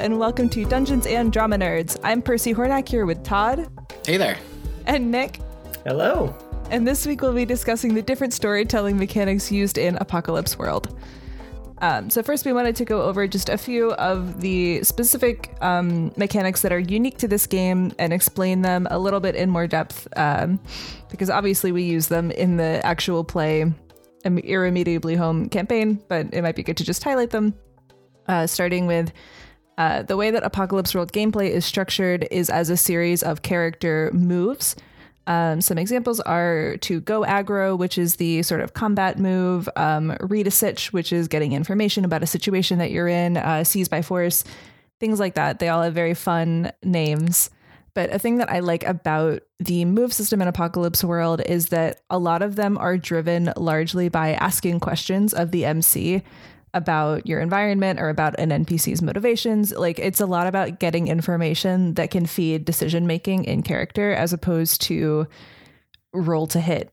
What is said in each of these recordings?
and welcome to Dungeons and Drama Nerds. I'm Percy Hornack here with Todd. Hey there. And Nick. Hello. And this week we'll be discussing the different storytelling mechanics used in Apocalypse World. Um, so, first, we wanted to go over just a few of the specific um, mechanics that are unique to this game and explain them a little bit in more depth, um, because obviously we use them in the actual play Irremediably Home campaign, but it might be good to just highlight them uh, starting with uh, the way that Apocalypse World gameplay is structured is as a series of character moves. Um, some examples are to go aggro, which is the sort of combat move, um, read a sitch, which is getting information about a situation that you're in, uh, seize by force, things like that. They all have very fun names. But a thing that I like about the move system in Apocalypse World is that a lot of them are driven largely by asking questions of the MC about your environment or about an NPC's motivations. Like it's a lot about getting information that can feed decision making in character as opposed to roll to hit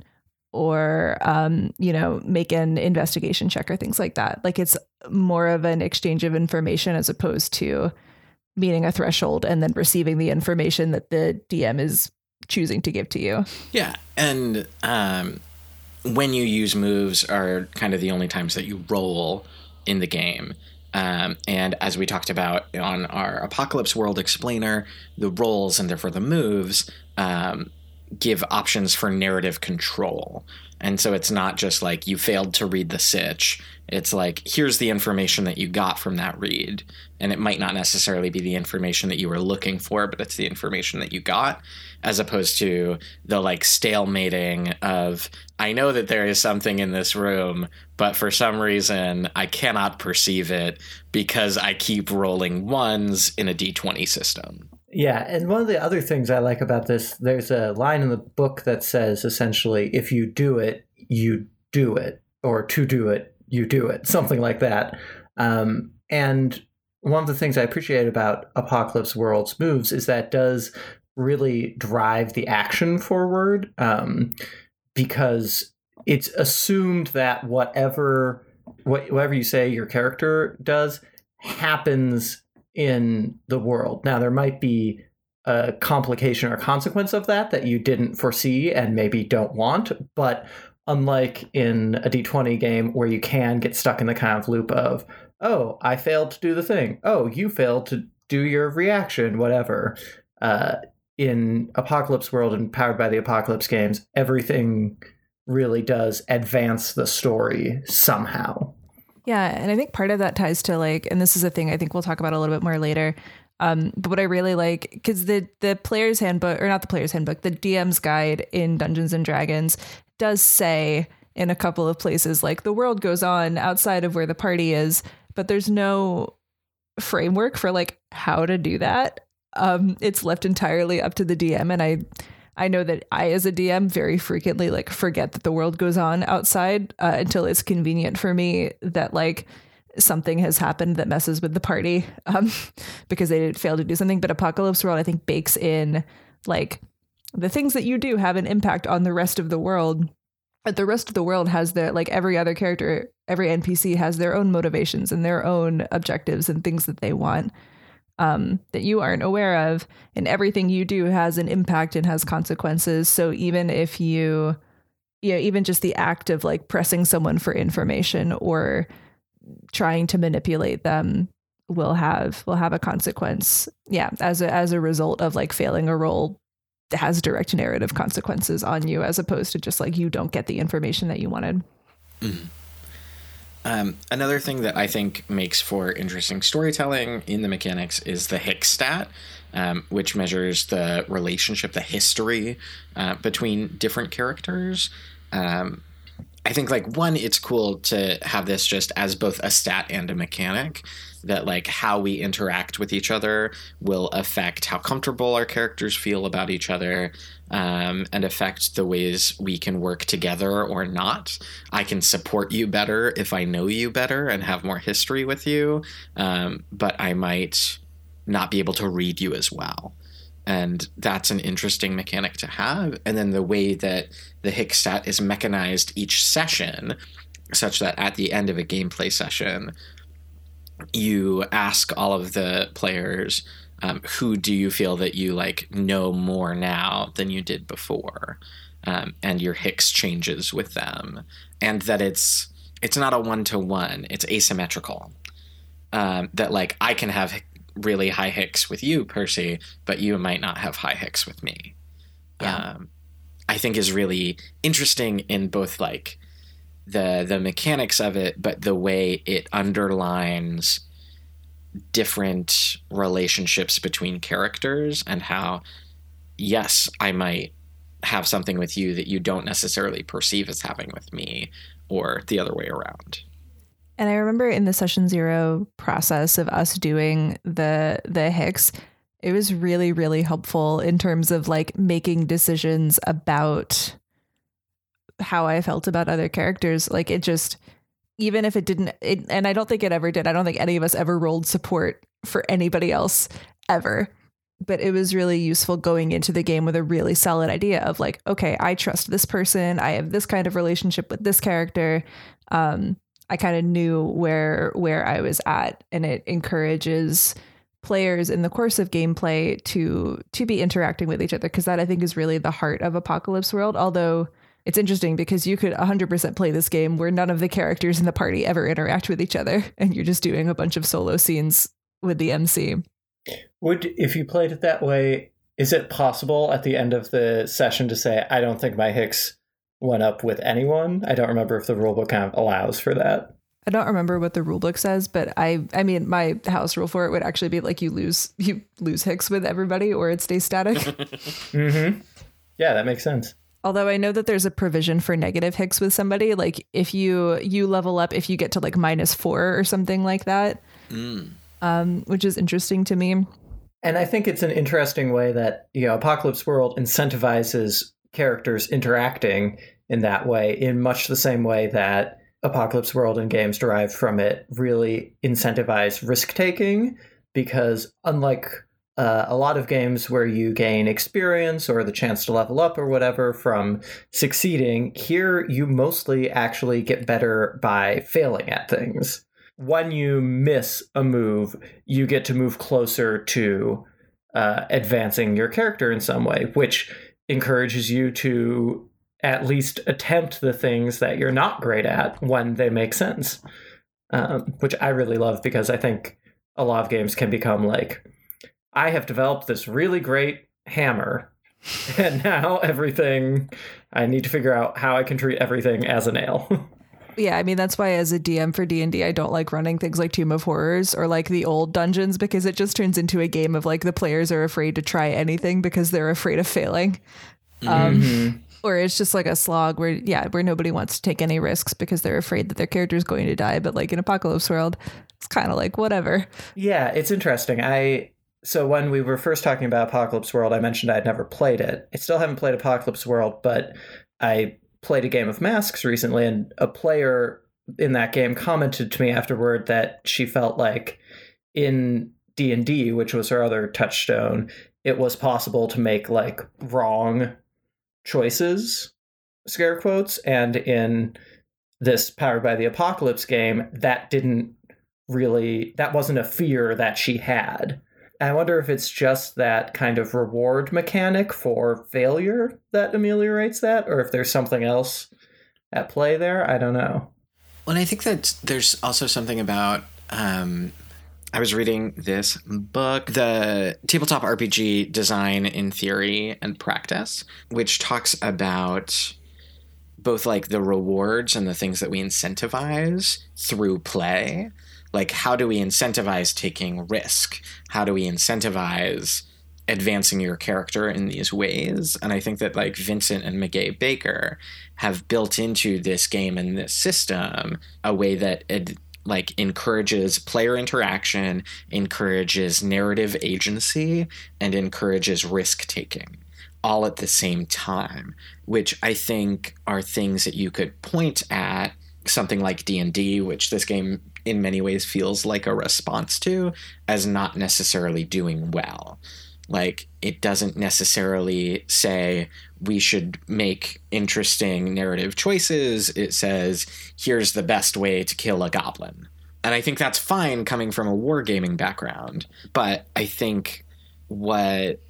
or um, you know make an investigation check or things like that. Like it's more of an exchange of information as opposed to meeting a threshold and then receiving the information that the dm is choosing to give to you. Yeah and um, when you use moves are kind of the only times that you roll in the game. Um, and as we talked about on our Apocalypse World Explainer, the roles and therefore the moves um, give options for narrative control. And so it's not just like you failed to read the sitch. It's like, here's the information that you got from that read. And it might not necessarily be the information that you were looking for, but it's the information that you got, as opposed to the like stalemating of, I know that there is something in this room, but for some reason I cannot perceive it because I keep rolling ones in a d20 system. Yeah, and one of the other things I like about this, there's a line in the book that says essentially, if you do it, you do it, or to do it, you do it, something like that. Um, and one of the things I appreciate about Apocalypse World's moves is that does really drive the action forward um, because it's assumed that whatever whatever you say your character does happens in the world. Now, there might be a complication or consequence of that that you didn't foresee and maybe don't want, but unlike in a d20 game where you can get stuck in the kind of loop of, oh, I failed to do the thing. Oh, you failed to do your reaction, whatever. Uh, in Apocalypse World and powered by the Apocalypse games, everything really does advance the story somehow. Yeah, and I think part of that ties to like, and this is a thing I think we'll talk about a little bit more later. Um, but what I really like, because the the player's handbook, or not the player's handbook, the DM's guide in Dungeons and Dragons does say in a couple of places like the world goes on outside of where the party is, but there's no framework for like how to do that. Um, it's left entirely up to the DM, and I I know that I, as a DM, very frequently like forget that the world goes on outside uh, until it's convenient for me that like something has happened that messes with the party um, because they did fail to do something. But Apocalypse World, I think, bakes in like the things that you do have an impact on the rest of the world. But the rest of the world has their like every other character, every NPC has their own motivations and their own objectives and things that they want um, that you aren't aware of. And everything you do has an impact and has consequences. So even if you, you know, even just the act of like pressing someone for information or trying to manipulate them will have will have a consequence. Yeah, as a as a result of like failing a role has direct narrative consequences on you as opposed to just like you don't get the information that you wanted. Mm-hmm. Um, another thing that I think makes for interesting storytelling in the mechanics is the Hick stat, um, which measures the relationship, the history uh, between different characters. Um, I think like one, it's cool to have this just as both a stat and a mechanic that like how we interact with each other will affect how comfortable our characters feel about each other um, and affect the ways we can work together or not. I can support you better if I know you better and have more history with you, um, but I might not be able to read you as well and that's an interesting mechanic to have. And then the way that the Hick stat is mechanized each session, such that at the end of a gameplay session, you ask all of the players um, who do you feel that you like know more now than you did before? Um, and your hicks changes with them. And that it's it's not a one-to-one. It's asymmetrical. Um, that like i can have really high hicks with you percy but you might not have high hicks with me. Yeah. um, i think is really interesting in both like the the mechanics of it but the way it underlines different relationships between characters and how yes i might have something with you that you don't necessarily perceive as having with me or the other way around. And I remember in the session zero process of us doing the the Hicks, it was really, really helpful in terms of like making decisions about how I felt about other characters. Like it just even if it didn't it, and I don't think it ever did. I don't think any of us ever rolled support for anybody else ever. But it was really useful going into the game with a really solid idea of like, okay, I trust this person. I have this kind of relationship with this character. Um, I kind of knew where where I was at, and it encourages players in the course of gameplay to to be interacting with each other because that I think is really the heart of Apocalypse World. Although it's interesting because you could 100% play this game where none of the characters in the party ever interact with each other, and you're just doing a bunch of solo scenes with the MC. Would if you played it that way, is it possible at the end of the session to say, "I don't think my Hicks went up with anyone"? I don't remember if the rulebook kind of allows for that. I don't remember what the rulebook says, but I I mean my house rule for it would actually be like you lose you lose hicks with everybody or it stays static. Mm-hmm. Yeah, that makes sense. Although I know that there's a provision for negative hicks with somebody, like if you you level up if you get to like minus four or something like that, Mm. um, which is interesting to me. And I think it's an interesting way that you know Apocalypse World incentivizes characters interacting in that way, in much the same way that Apocalypse World and games derived from it really incentivize risk taking. Because unlike uh, a lot of games where you gain experience or the chance to level up or whatever from succeeding, here you mostly actually get better by failing at things. When you miss a move, you get to move closer to uh, advancing your character in some way, which encourages you to at least attempt the things that you're not great at when they make sense. Um, which I really love because I think a lot of games can become like, I have developed this really great hammer, and now everything, I need to figure out how I can treat everything as a nail. Yeah, I mean that's why as a DM for D and I don't like running things like Tomb of Horrors or like the old dungeons because it just turns into a game of like the players are afraid to try anything because they're afraid of failing. Um, Mhm. or it's just like a slog where yeah where nobody wants to take any risks because they're afraid that their character is going to die but like in apocalypse world it's kind of like whatever Yeah, it's interesting. I so when we were first talking about Apocalypse World, I mentioned I'd never played it. I still haven't played Apocalypse World, but I played a game of Masks recently, and a player in that game commented to me afterward that she felt like in D and D, which was her other touchstone, it was possible to make like wrong choices, scare quotes, and in this Powered by the Apocalypse game, that didn't really that wasn't a fear that she had. I wonder if it's just that kind of reward mechanic for failure that ameliorates that, or if there's something else at play there. I don't know. Well, I think that there's also something about. Um, I was reading this book, the tabletop RPG design in theory and practice, which talks about both like the rewards and the things that we incentivize through play. Like, how do we incentivize taking risk? How do we incentivize advancing your character in these ways? And I think that like Vincent and Meguey Baker have built into this game and this system a way that it like encourages player interaction, encourages narrative agency, and encourages risk taking all at the same time, which I think are things that you could point at something like D&D, which this game in many ways feels like a response to as not necessarily doing well. Like it doesn't necessarily say we should make interesting narrative choices. It says here's the best way to kill a goblin And I think that's fine coming from a wargaming background. But I think what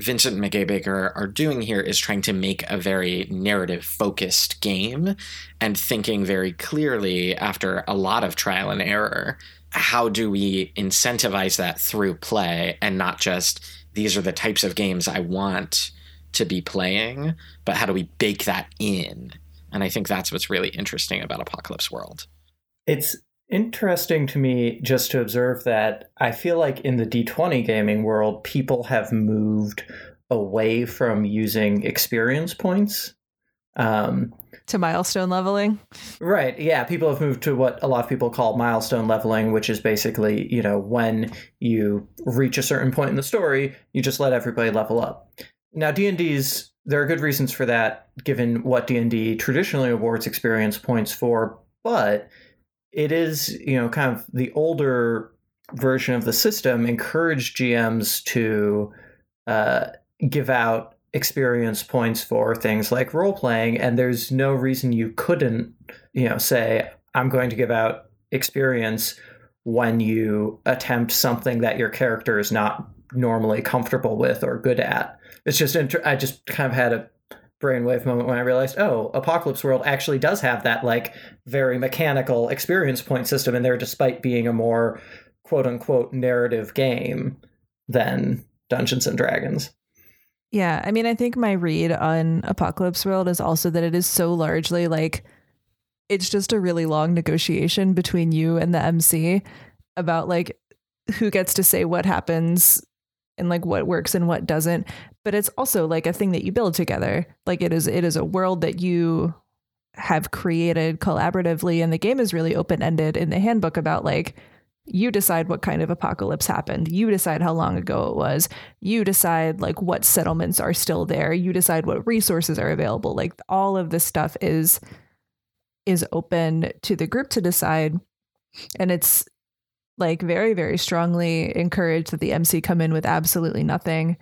Vincent Meguey Baker are doing here is trying to make a very narrative focused game and thinking very clearly after a lot of trial and error how do we incentivize that through play and not just these are the types of games I want to be playing, but how do we bake that in? And I think that's what's really interesting about Apocalypse World. It's interesting to me just to observe that I feel like in the D20 gaming world, people have moved away from using experience points. Um, to milestone leveling. Right. Yeah. People have moved to what a lot of people call milestone leveling, which is basically, you know, when you reach a certain point in the story, you just let everybody level up. Now, D&D's there are good reasons for that given what D&D traditionally awards experience points for, but it is, you know, kind of the older version of the system encouraged GMs to uh, give out experience points for things like role playing, and there's no reason you couldn't, you know, say, I'm going to give out experience when you attempt something that your character is not normally comfortable with or good at. It's just, inter- I just kind of had a brainwave moment when I realized, oh, Apocalypse World actually does have that like very mechanical experience point system in there, despite being a more quote unquote narrative game than Dungeons and Dragons. Yeah, I mean, I think my read on Apocalypse World is also that it is so largely like it's just a really long negotiation between you and the MC about like who gets to say what happens and like what works and what doesn't but it's also like a thing that you build together. Like it is it is a world that you have created collaboratively and the game is really open ended in the handbook about like you decide what kind of apocalypse happened you decide how long ago it was you decide like what settlements are still there you decide what resources are available. Like all of this stuff is is open to the group to decide and it's like very very strongly encourage that the MC come in with absolutely nothing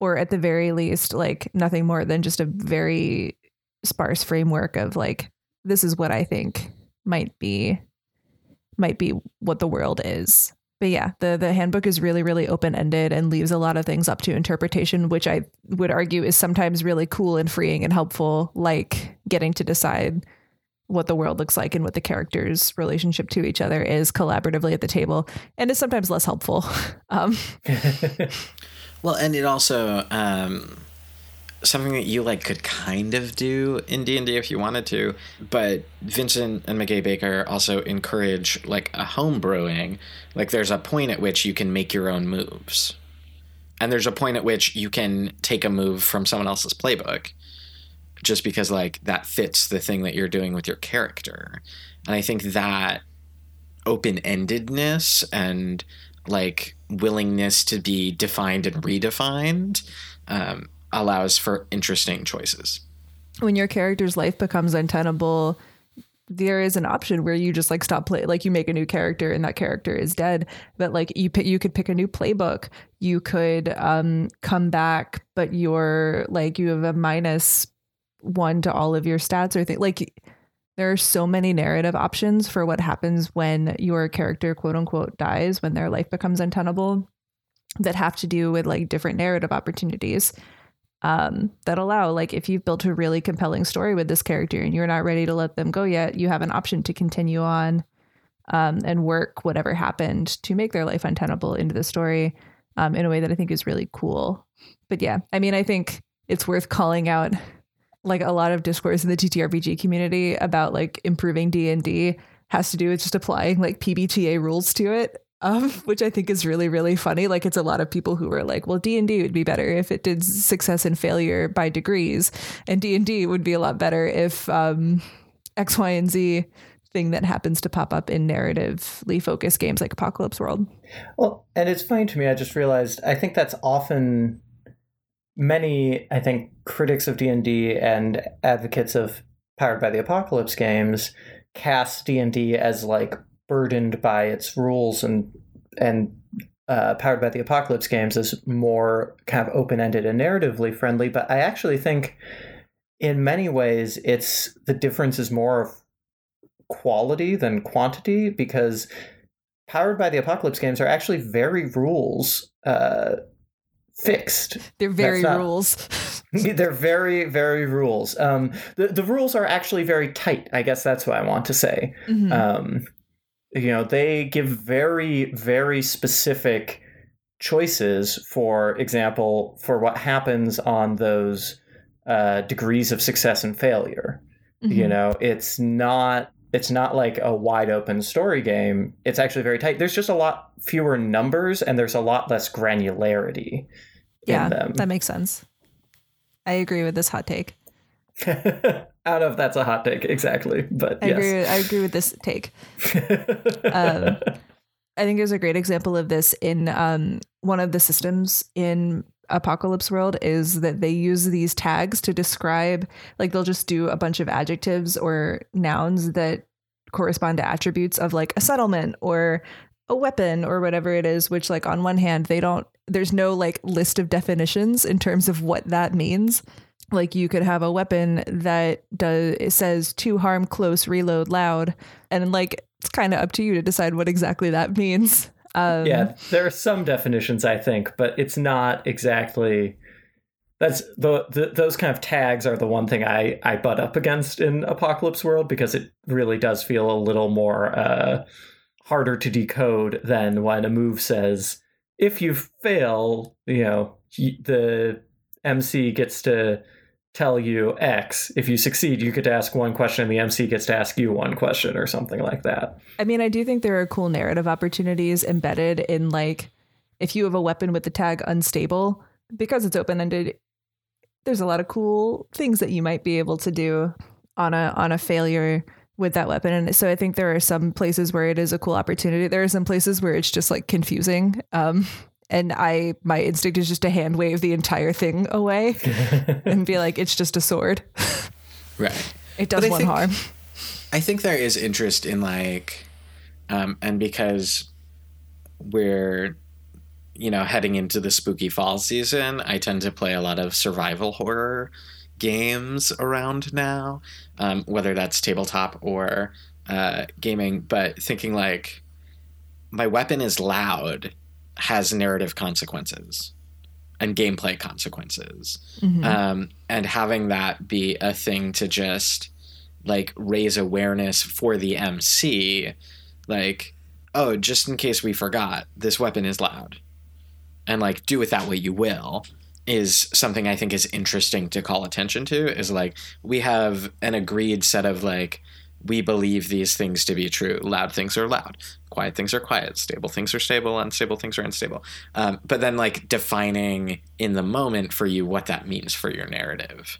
or at the very least like nothing more than just a very sparse framework of like this is what I think might be might be what the world is. But yeah, the the handbook is really really open-ended and leaves a lot of things up to interpretation, which I would argue is sometimes really cool and freeing and helpful like getting to decide what the world looks like and what the characters' relationship to each other is collaboratively at the table, and is sometimes less helpful. Um, well, and it also um, something that you like could kind of do in D and D if you wanted to, but Vincent and Meguey Baker also encourage like a home brewing. Like, there's a point at which you can make your own moves, and there's a point at which you can take a move from someone else's playbook just because like that fits the thing that you're doing with your character. And I think that open-endedness and like willingness to be defined and redefined um, allows for interesting choices. When your character's life becomes untenable, there is an option where you just like stop play like you make a new character and that character is dead but like you pick you could pick a new playbook you could um come back but you're like you have a minus one to all of your stats or things like there are so many narrative options for what happens when your character quote unquote dies when their life becomes untenable that have to do with like different narrative opportunities um, that allow like if you've built a really compelling story with this character and you're not ready to let them go yet you have an option to continue on um, and work whatever happened to make their life untenable into the story um, in a way that i think is really cool. But yeah i mean i think it's worth calling out like a lot of discourse in the TTRPG community about like improving D and D has to do with just applying like PBTA rules to it, um, which I think is really really funny. Like it's a lot of people who are like, well, D and D would be better if it did success and failure by degrees, and D and D would be a lot better if um, X, Y, and Z thing that happens to pop up in narratively focused games like Apocalypse World. Well, and it's funny to me. I just realized I think that's often many, I think, critics of D and D and advocates of Powered by the Apocalypse games cast D and D as like burdened by its rules and and uh, Powered by the Apocalypse games is more kind of open ended and narratively friendly. But I actually think, in many ways, it's the difference is more of quality than quantity because powered by the apocalypse games are actually very rules uh, fixed. They're very not- rules. They're very, very rules. Um, the the rules are actually very tight. I guess that's what I want to say. Mhm. Um, you know, they give very, very specific choices. For example, for what happens on those uh, degrees of success and failure. You Mhm. know, it's not it's not like a wide open story game. It's actually very tight. There's just a lot fewer numbers and there's a lot less granularity yeah, in them. that makes sense. I agree with this hot take. I don't know if that's a hot take exactly, but I agree. yes. With, I agree with this take. Um, I think there's a great example of this in um, one of the systems in Apocalypse World is that they use these tags to describe, like they'll just do a bunch of adjectives or nouns that correspond to attributes of like a settlement or a weapon or whatever it is, which like on one hand, they don't, there's no like list of definitions in terms of what that means. Like you could have a weapon that does it says to harm close, reload loud, and like it's kind of up to you to decide what exactly that means. Um, yeah, there are some definitions I think, but it's not exactly. That's the, the those kind of tags are the one thing I I butt up against in Apocalypse World because it really does feel a little more uh, harder to decode than when a move says if you fail, you know, the MC gets to tell you X. If you succeed, you get to ask one question, and the MC gets to ask you one question, or something like that. I mean, I do think there are cool narrative opportunities embedded in like if you have a weapon with the tag unstable, because it's open ended, there's a lot of cool things that you might be able to do on a on a failure with that weapon. And so I think there are some places where it is a cool opportunity. There are some places where it's just like confusing. Um and I my instinct is just to hand wave the entire thing away and be like, it's just a sword. Right. It does one think- harm. I think there is interest in like, um, and because we're, you know, heading into the spooky fall season, I tend to play a lot of survival horror games around now, um, whether that's tabletop or uh, gaming. But thinking like, my weapon is loud, has narrative consequences and gameplay consequences Mhm. um, and having that be a thing to just like raise awareness for the MC, like, oh, just in case we forgot, this weapon is loud, and like do with that what you will, is something I think is interesting to call attention to. Is like we have an agreed set of like we believe these things to be true. Loud things are loud. Quiet things are quiet. Stable things are stable. Unstable things are unstable. Um, but then, like, defining in the moment for you what that means for your narrative.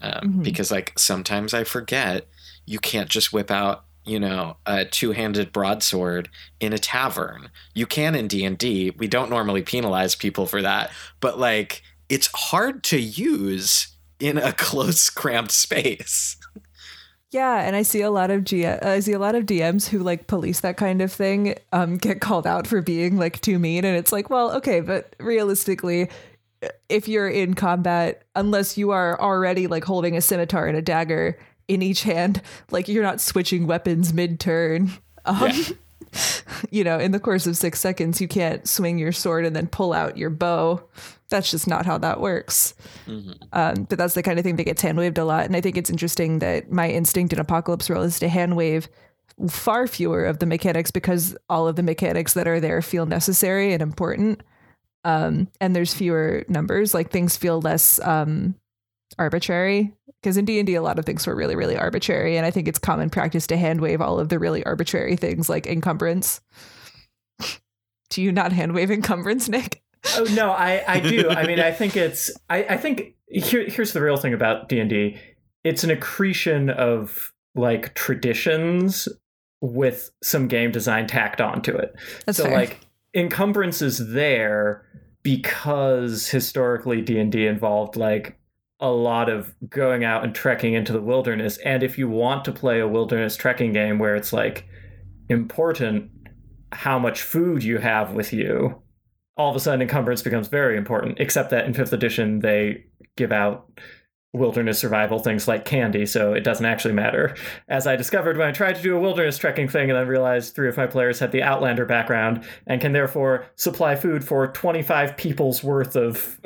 Um, Mhm. Because, like, sometimes I forget you can't just whip out, you know, a two-handed broadsword in a tavern. You can in D&D. We don't normally penalize people for that. But, like, it's hard to use in a close, cramped space. Yeah, and I see a lot of G- I see a lot of DMs who like police that kind of thing um, get called out for being like too mean, and it's like, well, okay, but realistically, if you're in combat, unless you are already like holding a scimitar and a dagger in each hand, like you're not switching weapons mid turn. Um, Yeah. you know, in the course of six seconds, you can't swing your sword and then pull out your bow. That's just not how that works. Um, but that's the kind of thing that gets hand waved a lot. And I think it's interesting that my instinct in Apocalypse World is to hand wave far fewer of the mechanics because all of the mechanics that are there feel necessary and important. Um, and there's fewer numbers, like things feel less um, arbitrary. Because in D and D, a lot of things were really, really arbitrary, and I think it's common practice to hand wave all of the really arbitrary things like encumbrance. Do you not hand wave encumbrance, Nick? Oh no i i do. I mean i think it's i i think here, here's the real thing about d&d it's an accretion of like traditions with some game design tacked onto it. That's so fair. like encumbrance is there because historically d&d involved like a lot of going out and trekking into the wilderness. And if you want to play a wilderness trekking game where it's like important how much food you have with you all of a sudden encumbrance becomes very important except that in fifth edition they give out wilderness survival things like candy, so it doesn't actually matter. As I discovered when I tried to do a wilderness trekking thing and then realized three of my players had the Outlander background and can therefore supply food for 25 people's worth of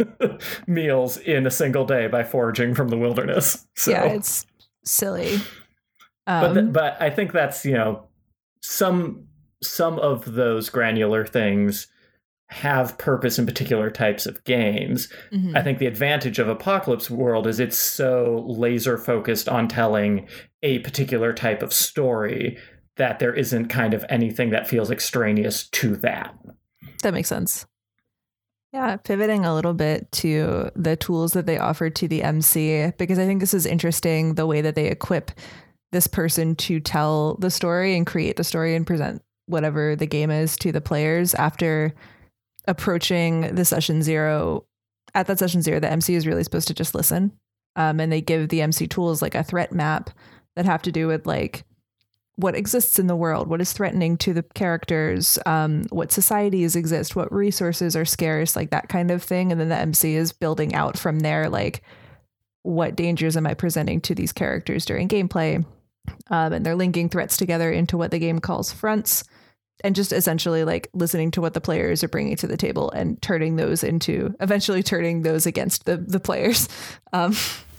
meals in a single day by foraging from the wilderness. So, yeah, it's silly. but th- Um, but I think that's you know some some of those granular things have purpose in particular types of games. mhm. I think the advantage of Apocalypse World is it's so laser focused on telling a particular type of story that there isn't kind of anything that feels extraneous to that. That makes sense. Yeah, pivoting a little bit to the tools that they offer to the MC, because I think this is interesting the way that they equip this person to tell the story and create the story and present whatever the game is to the players after approaching the session zero. At that session zero, the MC is really supposed to just listen. Um, and they give the MC tools like a threat map that have to do with like what exists in the world, what is threatening to the characters, um, what societies exist, what resources are scarce, like that kind of thing. And then the MC is building out from there, like what dangers am I presenting to these characters during gameplay? Um, and they're linking threats together into what the game calls fronts, and just essentially like listening to what the players are bringing to the table and turning those into eventually turning those against the the players. Um,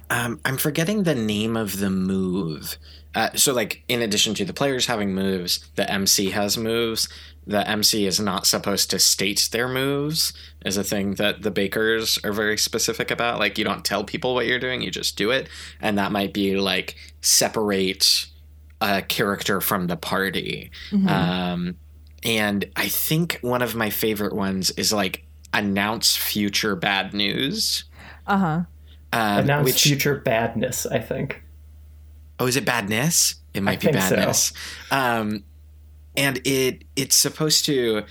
Um, I'm forgetting the name of the move. Uh, so, like, in addition to the players having moves, the MC has moves. The MC is not supposed to state their moves, is a thing that the bakers are very specific about. Like, you don't tell people what you're doing, you just do it. And that might be like separate a character from the party. mhm. Um, and I think one of my favorite ones is like announce future bad news. uh-huh. Um, Announce which future badness, I think. Oh, is it badness? It might be think so. badness. Um, and it it's supposed to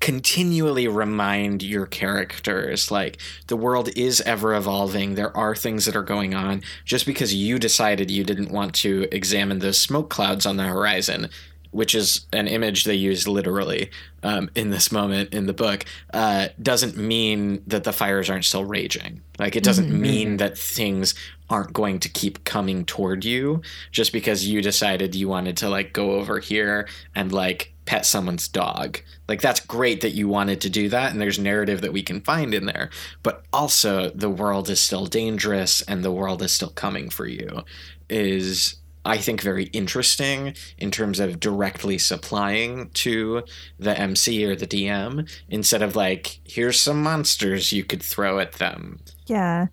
continually remind your characters like the world is ever evolving there are things that are going on just because you decided you didn't want to examine those smoke clouds on the horizon which is an image they use literally um, in this moment in the book, uh, doesn't mean that the fires aren't still raging. Like, it doesn't Mhm. mean that things aren't going to keep coming toward you just because you decided you wanted to, like, go over here and, like, pet someone's dog. Like, that's great that you wanted to do that, and there's narrative that we can find in there. But also, the world is still dangerous and the world is still coming for you, is. I think very interesting in terms of directly supplying to the MC or the DM instead of like, here's some monsters you could throw at them. Yeah.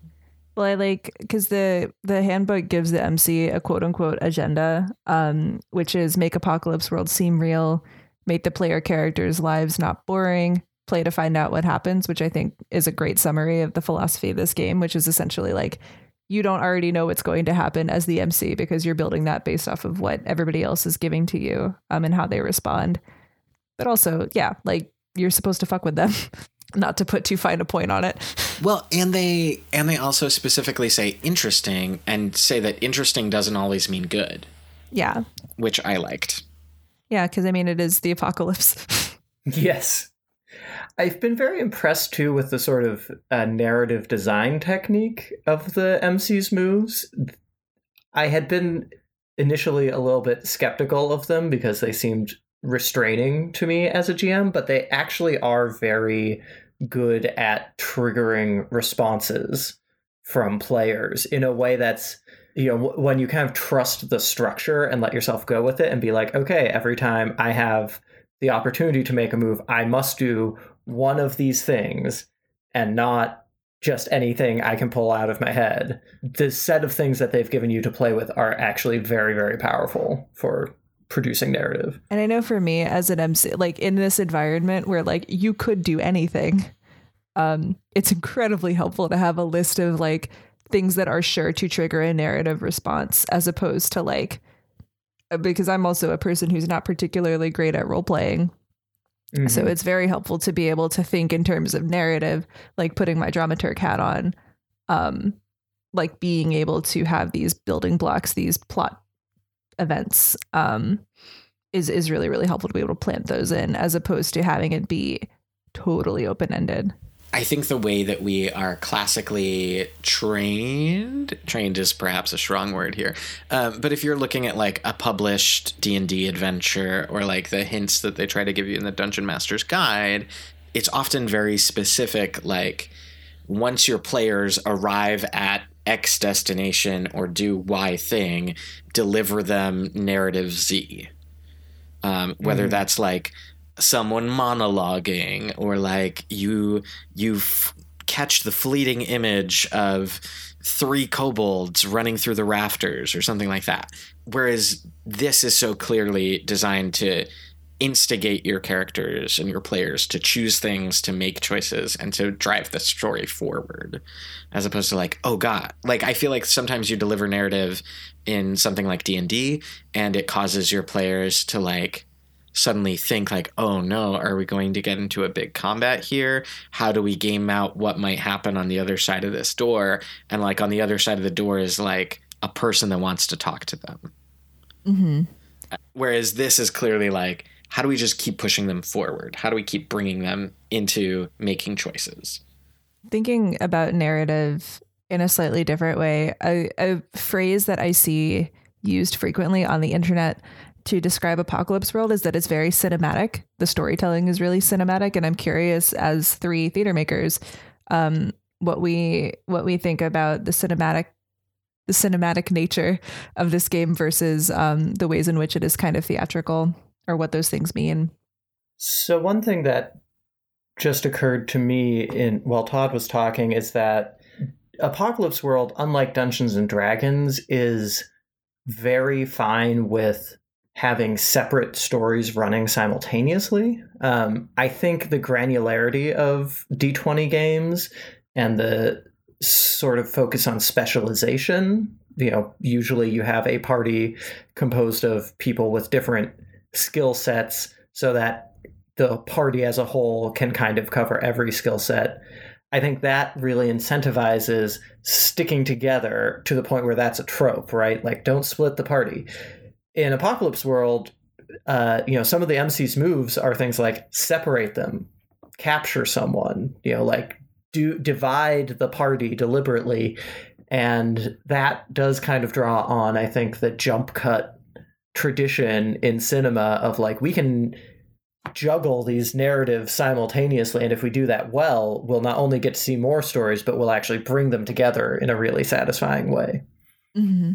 Well, I like because the the handbook gives the MC a quote unquote agenda, um, which is make apocalypse world seem real, make the player characters' lives not boring, play to find out what happens, which I think is a great summary of the philosophy of this game, which is essentially like you don't already know what's going to happen as the MC because you're building that based off of what everybody else is giving to you, um, and how they respond. But also, yeah, like you're supposed to fuck with them, not to put too fine a point on it. Well, and they and they also specifically say interesting and say that interesting doesn't always mean good, Yeah. which I liked. Yeah, because I mean, it is the apocalypse. Yes. I've been very impressed too with the sort of uh, narrative design technique of the MC's moves. I had been initially a little bit skeptical of them because they seemed restraining to me as a GM, but they actually are very good at triggering responses from players in a way that's you know when you kind of trust the structure and let yourself go with it and be like okay every time i have the opportunity to make a move i must do one of these things and not just anything i can pull out of my head. The set of things that they've given you to play with are actually very very powerful for producing narrative. And I know for me as an MC, like in this environment where like you could do anything, um, it's incredibly helpful to have a list of like things that are sure to trigger a narrative response as opposed to like because I'm also a person who's not particularly great at role playing. So Mhm. it's very helpful to be able to think in terms of narrative, like putting my dramaturg hat on, um, like being able to have these building blocks, these plot events, um, is is really really helpful to be able to plant those in, as opposed to having it be totally open ended. I think the way that we are classically trained, trained is perhaps a strong word here, um, but if you're looking at like a published D and D adventure or like the hints that they try to give you in the Dungeon Master's Guide, it's often very specific. Like once your players arrive at X destination or do Y thing, deliver them narrative Z. Um, whether mm. that's like someone monologuing or like you you f- catch the fleeting image of three kobolds running through the rafters or something like that. Whereas this is so clearly designed to instigate your characters and your players to choose things to make choices and to drive the story forward as opposed to like oh god. Like i feel like sometimes you deliver narrative in something like d&d and it causes your players to like suddenly think like oh no are we going to get into a big combat here? How do we game out what might happen on the other side of this door? And like on the other side of the door is like a person that wants to talk to them. Mm-hmm. whereas this is clearly like how do we just keep pushing them forward? How do we keep bringing them into making choices? Thinking about narrative in a slightly different way a, a phrase that i see used frequently on the internet to describe Apocalypse World is that it's very cinematic. The storytelling is really cinematic, and I'm curious, as three theater makers, um, what we what we think about the cinematic the cinematic nature of this game versus um, the ways in which it is kind of theatrical, or what those things mean. So one thing that just occurred to me in while Todd was talking is that Apocalypse World, unlike Dungeons and Dragons, is very fine with having separate stories running simultaneously. Um, I think the granularity of D20 games and the sort of focus on specialization, you know, usually you have a party composed of people with different skill sets so that the party as a whole can kind of cover every skill set. I think that really incentivizes sticking together to the point where that's a trope, right? Like, don't split the party in Apocalypse World, uh, you know, some of the MC's moves are things like separate them, capture someone, you know, like do divide the party deliberately, and that does kind of draw on, I think, the jump cut tradition in cinema of like we can juggle these narratives simultaneously and if we do that well we'll not only get to see more stories but we'll actually bring them together in a really satisfying way mm-hmm.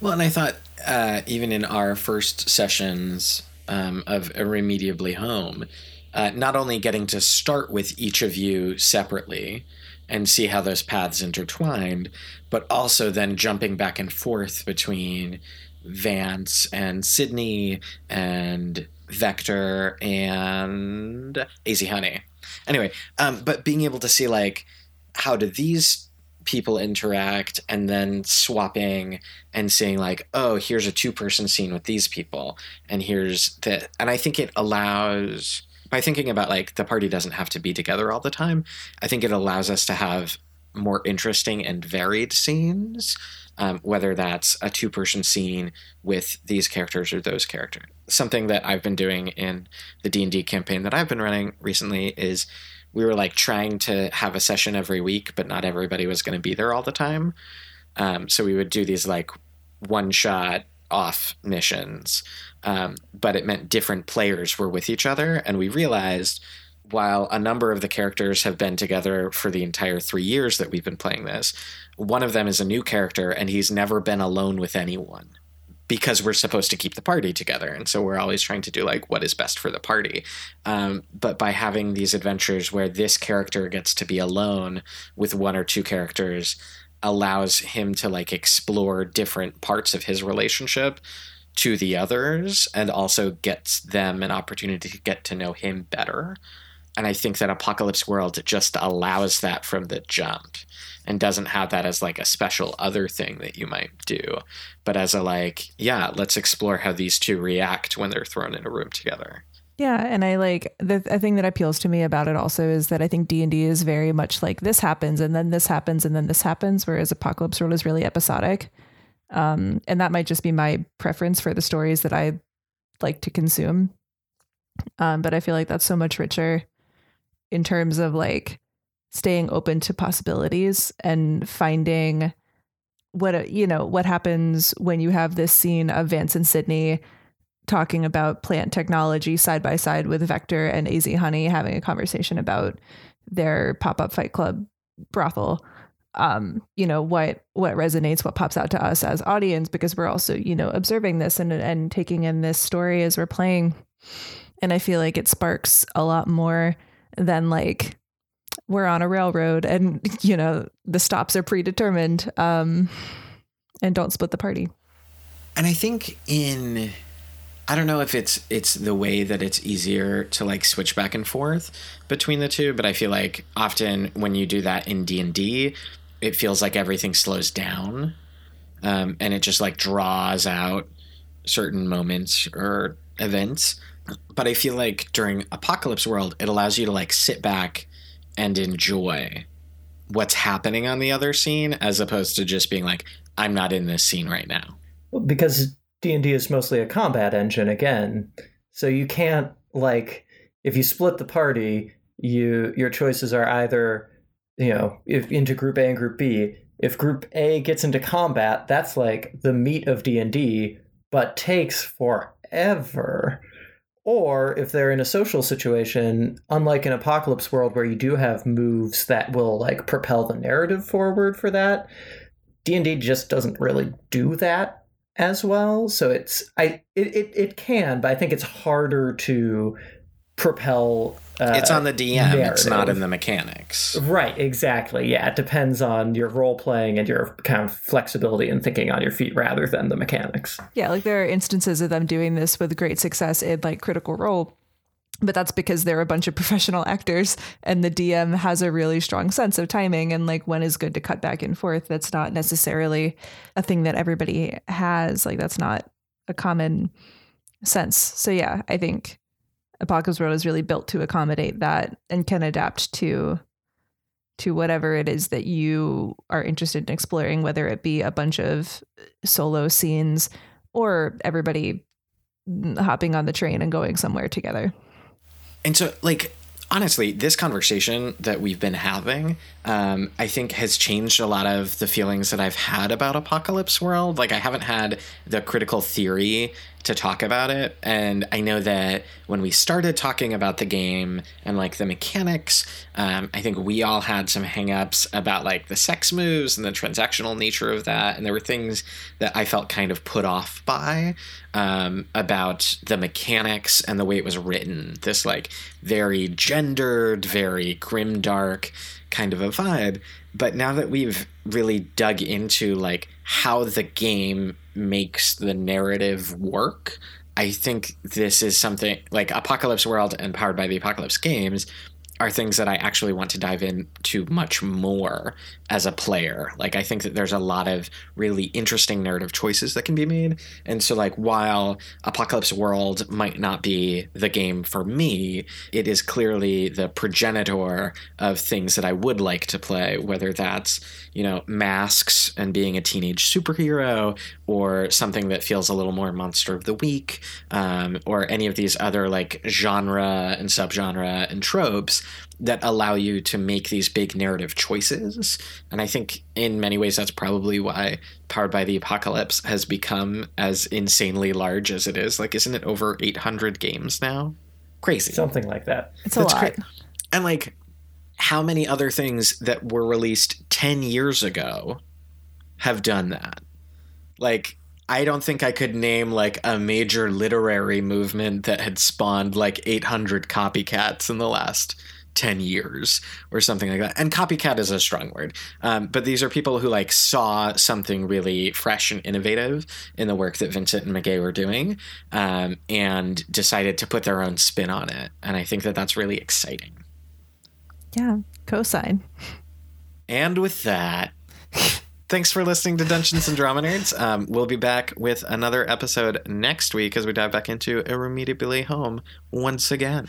Well and i thought uh, even in our first sessions um, of Irremediably Home, uh, not only getting to start with each of you separately and see how those paths intertwined, but also then jumping back and forth between Vance and Sydney and Vector and AZ Honey. Anyway, um, but being able to see like how do these people interact and then swapping and seeing like oh here's a two person scene with these people and here's the and i think it allows by thinking about like the party doesn't have to be together all the time i think it allows us to have more interesting and varied scenes um, whether that's a two person scene with these characters or those characters. Something that i've been doing in the d&d campaign that i've been running recently is we were like trying to have a session every week, but not everybody was going to be there all the time. Um, so we would do these like one shot off missions, um, but it meant different players were with each other. And we realized while a number of the characters have been together for the entire three years that we've been playing this, one of them is a new character and he's never been alone with anyone because we're supposed to keep the party together. And so we're always trying to do like what is best for the party. Um, but by having these adventures where this character gets to be alone with one or two characters allows him to like explore different parts of his relationship to the others and also gets them an opportunity to get to know him better and i think that apocalypse world just allows that from the jump and doesn't have that as like a special other thing that you might do, but as a like, yeah, let's explore how these two react when they're thrown in a room together. Yeah, and I like the thing that appeals to me about it also is that I think D and D is very much like this happens and then this happens and then this happens, whereas Apocalypse World is really episodic. Um, and that might just be my preference for the stories that I like to consume. Um, but I feel like that's so much richer in terms of like staying open to possibilities and finding what you know what happens when you have this scene of Vance and Sydney talking about plant technology side by side with Vector and AZ Honey having a conversation about their pop-up fight club brothel. Um, you know what what resonates what pops out to us as audience because we're also you know observing this and and taking in this story as we're playing. And i feel like it sparks a lot more than like we're on a railroad and you know the stops are predetermined um and don't split the party and i think in I don't know if it's it's the way that it's easier to like switch back and forth between the two, but I feel like often when you do that in D and D, it feels like everything slows down, um, and it just like draws out certain moments or events. But I feel like during Apocalypse World, it allows you to like sit back and enjoy what's happening on the other scene, as opposed to just being like, "I'm not in this scene right now." Because D&D is mostly a combat engine again. So you can't like if you split the party, you your choices are either, you know, if into group A and group B. If group A gets into combat, that's like the meat of D&D, but takes forever. Or if they're in a social situation, unlike an apocalypse world where you do have moves that will like propel the narrative forward for that, D&D just doesn't really do that as well. So it's I it, it, it can, but I think it's harder to propel. Uh, it's on the DM. Narrative. It's not in the mechanics. Right. Exactly. Yeah. It depends on your role playing and your kind of flexibility and thinking on your feet rather than the mechanics. Yeah. Like there are instances of them doing this with great success in like Critical Role but that's because they're a bunch of professional actors and the DM has a really strong sense of timing and like when is good to cut back and forth. That's not necessarily a thing that everybody has. Like that's not a common sense. So yeah, I think Apocalypse World is really built to accommodate that and can adapt to to whatever it is that you are interested in exploring, whether it be a bunch of solo scenes or everybody hopping on the train and going somewhere together. And so, like, honestly, this conversation that we've been having, um, I think has changed a lot of the feelings that I've had about Apocalypse World. Like, I haven't had the critical theory to talk about it. And I know that when we started talking about the game and like the mechanics, um, I think we all had some hangups about like the sex moves and the transactional nature of that. And there were things that I felt kind of put off by um, about the mechanics and the way it was written. This like very gendered, very grim dark kind of a vibe. But now that we've really dug into like how the game makes the narrative work. I think this is something like Apocalypse World and Powered by the Apocalypse games are things that I actually want to dive into much more as a player. Like I think that there's a lot of really interesting narrative choices that can be made. And so like while Apocalypse World might not be the game for me, it is clearly the progenitor of things that I would like to play, whether that's, you know, masks and being a teenage superhero or something that feels a little more monster of the week um, or any of these other like genre and subgenre and tropes that allow you to make these big narrative choices. And I think in many ways that's probably why Powered by the Apocalypse has become as insanely large as it is. Like, isn't it over 800 games now? Crazy. Something like that. It's a that's lot. Cra- and like, how many other things that were released 10 years ago have done that? Like, I don't think I could name like a major literary movement that had spawned like 800 copycats in the last 10 years or something like that. And copycat is a strong word. Um, but these are people who like saw something really fresh and innovative in the work that Vincent and Meguey were doing um, and decided to put their own spin on it. And I think that that's really exciting. Yeah, cosign. And with that, thanks for listening to Dungeons and Drama Nerds. Um, we'll be back with another episode next week as we dive back into Irremediably Home once again.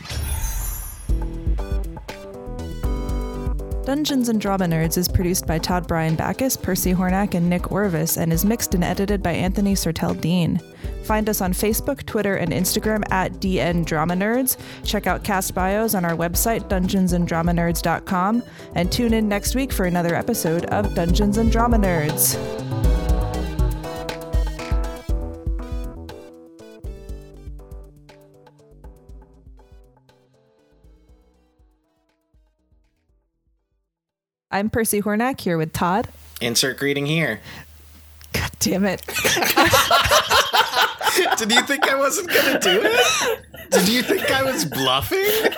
Dungeons and Drama Nerds is produced by Todd Bryan Backus, Percy Hornack, and Nick Orvis, and is mixed and edited by Anthony Sertel Dean. Find us on Facebook, Twitter, and Instagram at DN Drama Nerds. Check out cast bios on our website, dungeonsanddramanerds.com, and tune in next week for another episode of Dungeons and Drama Nerds. I'm Percy Hornack here with Todd. Insert greeting here. God damn it. Did you think I wasn't going to do it? Did you think I was bluffing?